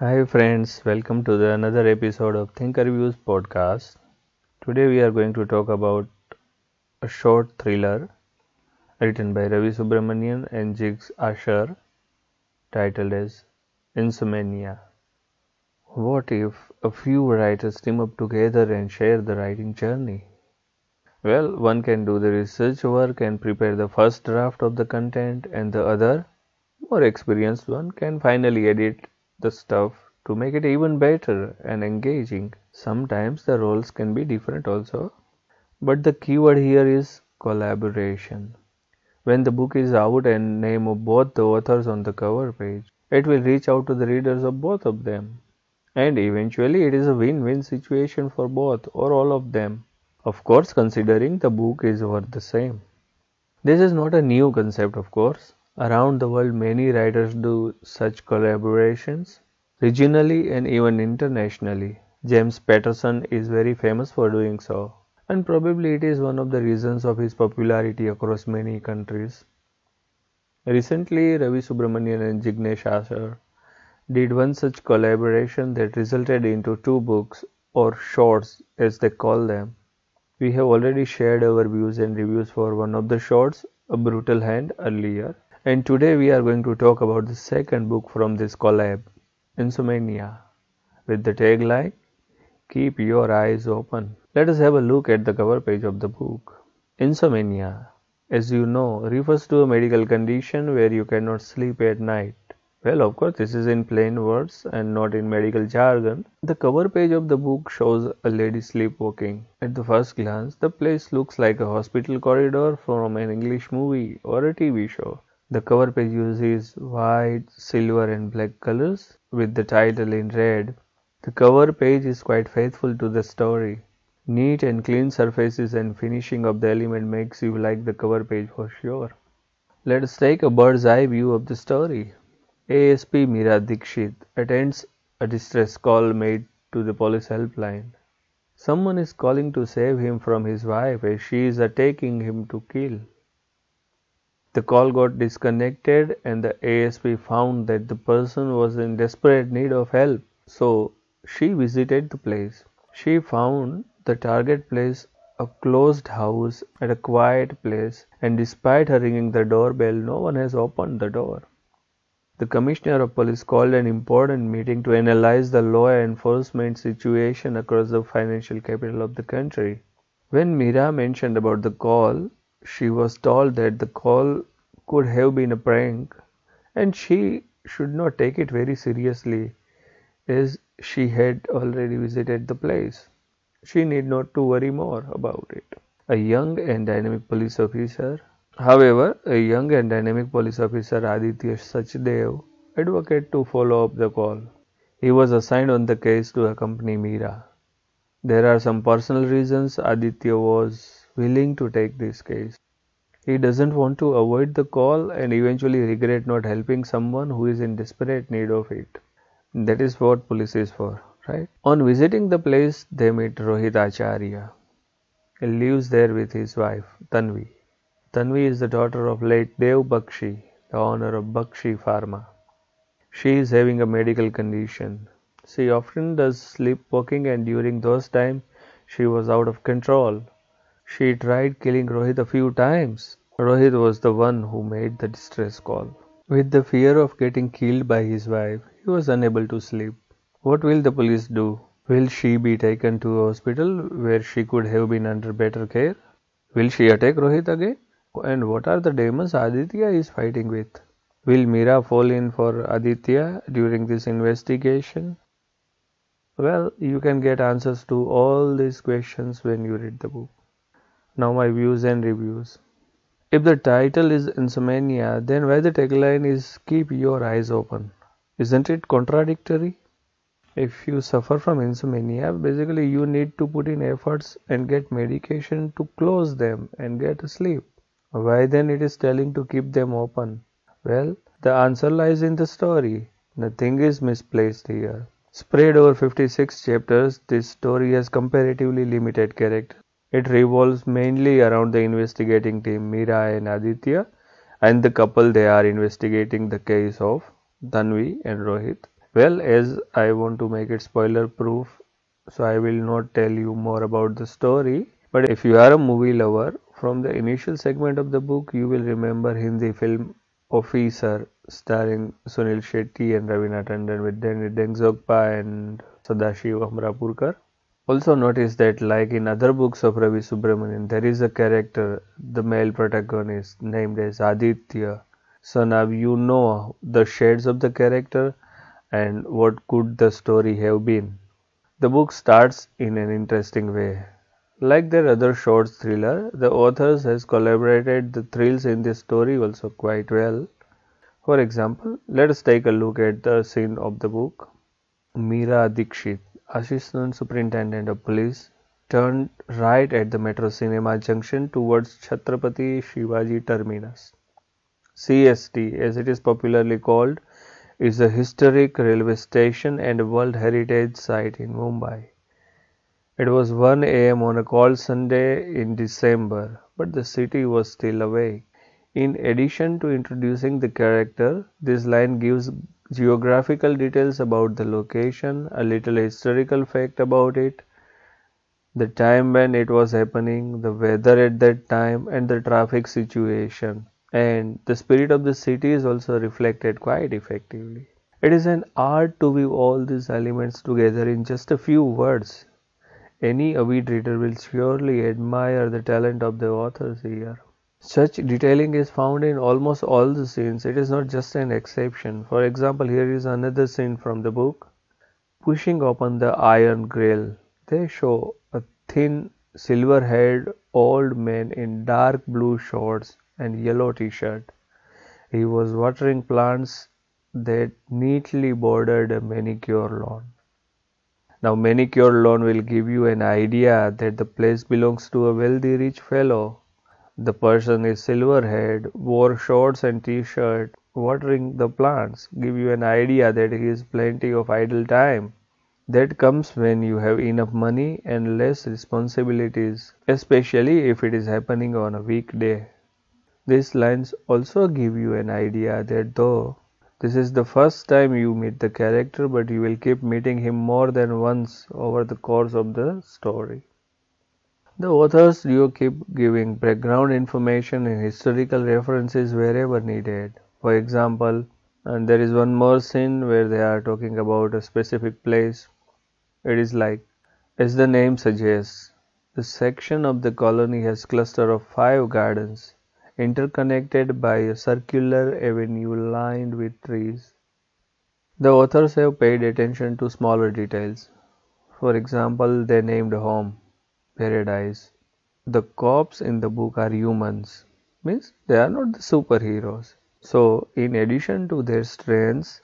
Hi friends, welcome to the another episode of ThinkerViews podcast. Today we are going to talk about a short thriller written by Ravi Subramanian and Jigs Ashar titled as Insomnia. What if a few writers team up together and share the writing journey? Well, one can do the research work and prepare the first draft of the content, and the other, more experienced one, can finally edit the stuff to make it even better and engaging. Sometimes the roles can be different also, but the keyword here is collaboration. When the book is out and name of both the authors on the cover page, it will reach out to the readers of both of them. And eventually it is a win-win situation for both or all of them. Of course, considering the book is worth the same. This is not a new concept, of course. Around the world, many writers do such collaborations, regionally and even internationally. James Patterson is very famous for doing so, and probably it is one of the reasons of his popularity across many countries. Recently, Ravi Subramanian and Jignesh Ashar did one such collaboration that resulted into two books, or shorts as they call them. We have already shared our views and reviews for one of the shorts, A Brutal Hand, earlier. And today we are going to talk about the second book from this collab, Insomnia, with the tagline, Keep Your Eyes Open. Let us have a look at the cover page of the book. Insomnia, as you know, refers to a medical condition where you cannot sleep at night. Well, of course, this is in plain words and not in medical jargon. The cover page of the book shows a lady sleepwalking. At the first glance, the place looks like a hospital corridor from an English movie or a TV show. The cover page uses white, silver, and black colors with the title in red. The cover page is quite faithful to the story. Neat and clean surfaces and finishing of the element makes you like the cover page for sure. Let us take a bird's eye view of the story. ASP Meera Dikshit attends a distress call made to the police helpline. Someone is calling to save him from his wife as she is attacking him to kill. The call got disconnected and the ASP found that the person was in desperate need of help. So she visited the place. She found the target place a closed house at a quiet place and despite her ringing the doorbell no one has opened the door. The Commissioner of Police called an important meeting to analyze the law enforcement situation across the financial capital of the country. When Meera mentioned about the call, she was told that the call could have been a prank and she should not take it very seriously as she had already visited the place. She need not to worry more about it. A young and dynamic police officer However, a young and dynamic police officer Aditya Sachdev advocated to follow up the call. He was assigned on the case to accompany Meera. There are some personal reasons Aditya was willing to take this case. He doesn't want to avoid the call and eventually regret not helping someone who is in desperate need of it. That is what police is for, right? On visiting the place, they meet Rohit Acharya. He lives there with his wife, Tanvi. Tanvi is the daughter of late Dev Bakshi, the owner of Bakshi Pharma. She is having a medical condition. She often does sleepwalking and during those times she was out of control. She tried killing Rohit a few times. Rohit was the one who made the distress call. With the fear of getting killed by his wife, he was unable to sleep. What will the police do? Will she be taken to a hospital where she could have been under better care? Will she attack Rohit again? And what are the demons Aditya is fighting with? Will Meera fall in for Aditya during this investigation? Well, you can get answers to all these questions when you read the book. Now, my views and reviews. If the title is Insomnia, then why the tagline is Keep Your Eyes Open? Isn't it contradictory? If you suffer from insomnia, basically you need to put in efforts and get medication to close them and get asleep. Why then it is telling to keep them open? Well, the answer lies in the story. Nothing is misplaced here. Spread over 56 chapters, this story has comparatively limited character. It revolves mainly around the investigating team Meera and Aditya and the couple they are investigating the case of Tanvi and Rohit. Well, as I want to make it spoiler proof, so I will not tell you more about the story. But if you are a movie lover, from the initial segment of the book, you will remember Hindi film Officer starring Sunil Shetty and Raveena Tandon with Danny Denzongpa and Sadashiv Amrapurkar. Also notice that like in other books of Ravi Subramanian, there is a character, the male protagonist named as Aditya. So now you know the shades of the character and what could the story have been. The book starts in an interesting way. Like their other short thriller, the authors has collaborated the thrills in this story also quite well. For example, let us take a look at the scene of the book. Meera Dikshit Assistant Superintendent of Police, turned right at the Metro Cinema Junction towards Chhatrapati Shivaji Terminus. CST, as it is popularly called, is a historic railway station and a World Heritage Site in Mumbai. It was 1 am on a cold Sunday in December, but the city was still awake. In addition to introducing the character, this line gives geographical details about the location, a little historical fact about it, the time when it was happening, the weather at that time, and the traffic situation. And the spirit of the city is also reflected quite effectively. It is an art to weave all these elements together in just a few words. Any avid reader will surely admire the talent of the authors here. Such detailing is found in almost all the scenes. It is not just an exception. For example, here is another scene from the book. Pushing open the iron grill, they show a thin, silver haired old man in dark blue shorts and yellow t shirt. He was watering plants that neatly bordered a manicure lawn. Now, manicure lawn will give you an idea that the place belongs to a wealthy rich fellow the person is silver haired, wore shorts and t-shirt, watering the plants, give you an idea that he has plenty of idle time. That comes when you have enough money and less responsibilities, especially if it is happening on a weekday. These lines also give you an idea that though this is the first time you meet the character, but you will keep meeting him more than once over the course of the story. The authors do keep giving background information and historical references wherever needed. For example, and there is one more scene where they are talking about a specific place. It is like, as the name suggests, the section of the colony has cluster of five gardens interconnected by a circular avenue lined with trees. The authors have paid attention to smaller details. For example, they named a home paradise. The cops in the book are humans, means they are not the superheroes. So, in addition to their strengths,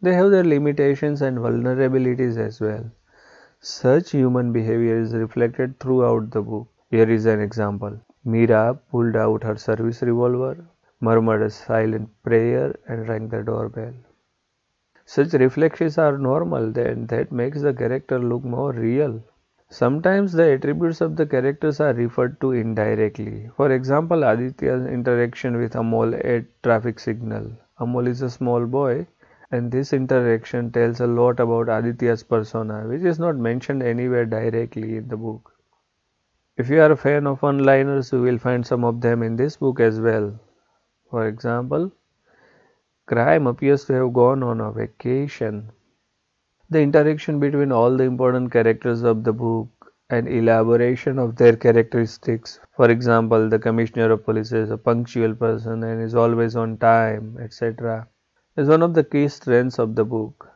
they have their limitations and vulnerabilities as well. Such human behavior is reflected throughout the book. Here is an example. Meera pulled out her service revolver, murmured a silent prayer, and rang the doorbell. Such reflections are normal, then that makes the character look more real. Sometimes the attributes of the characters are referred to indirectly. For example, Aditya's interaction with Amol at traffic signal. Amol is a small boy and this interaction tells a lot about Aditya's persona which is not mentioned anywhere directly in the book. If you are a fan of one-liners, you will find some of them in this book as well. For example, crime appears to have gone on a vacation the interaction between all the important characters of the book and elaboration of their characteristics. For example, the commissioner of police is a punctual person and is always on time, etc. is one of the key strengths of the book.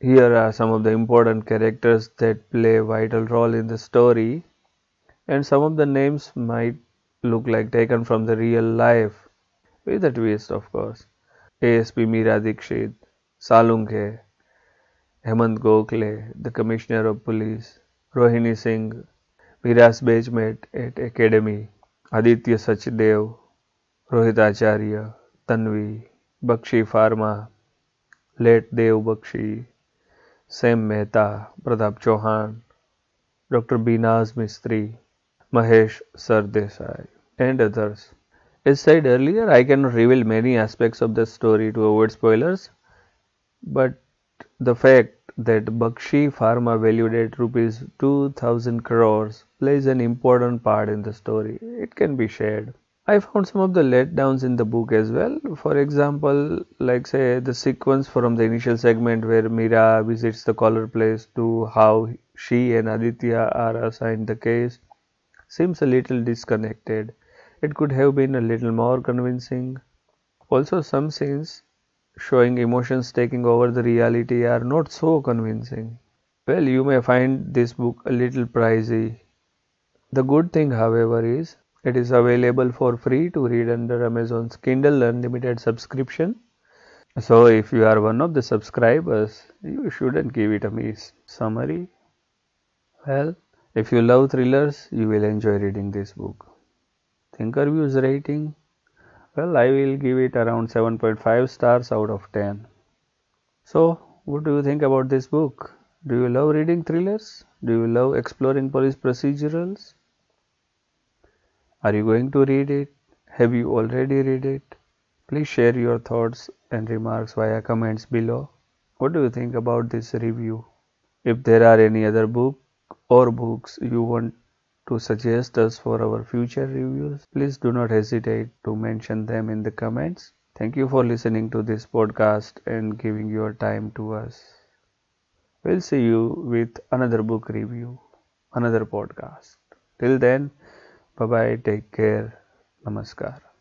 Here are some of the important characters that play a vital role in the story, and some of the names might look like taken from the real life, with a twist, of course. ASP Meera Dikshit, Salunke, Hemant Gokhale, the Commissioner of Police, Rohini Singh, Meera's batchmate at Academy, Aditya Sachdev, Rohit Acharya, Tanvi, Bakshi Pharma, late Dev Bakshi, Sam Mehta, Pratap Chauhan, Dr. Binaz Mistry, Mahesh Sardesai, and others. As said earlier, I cannot reveal many aspects of the story to avoid spoilers, but The fact that Bakshi Pharma valued at rupees 2000 crores plays an important part in the story. It can be shared. I found some of the letdowns in the book as well. For example, like say the sequence from the initial segment where Meera visits the caller place to how she and Aditya are assigned the case seems a little disconnected. It could have been a little more convincing. Also, some scenes showing emotions taking over the reality are not so convincing. Well, you may find this book a little pricey. The good thing, however, is it is available for free to read under Amazon's Kindle Unlimited subscription. So if you are one of the subscribers, you shouldn't give it a miss. Summary Well, if you love thrillers, you will enjoy reading this book. Thinkerviews rating Well, I will give it around 7.5 stars out of 10. So, what do you think about this book? Do you love reading thrillers? Do you love exploring police procedurals? Are you going to read it? Have you already read it? Please share your thoughts and remarks via comments below. What do you think about this review? If there are any other book or books you want to suggest us for our future reviews, please do not hesitate to mention them in the comments. Thank you for listening to this podcast and giving your time to us. We'll see you with another book review, another podcast. Till then, Bye bye. Take care. Namaskar.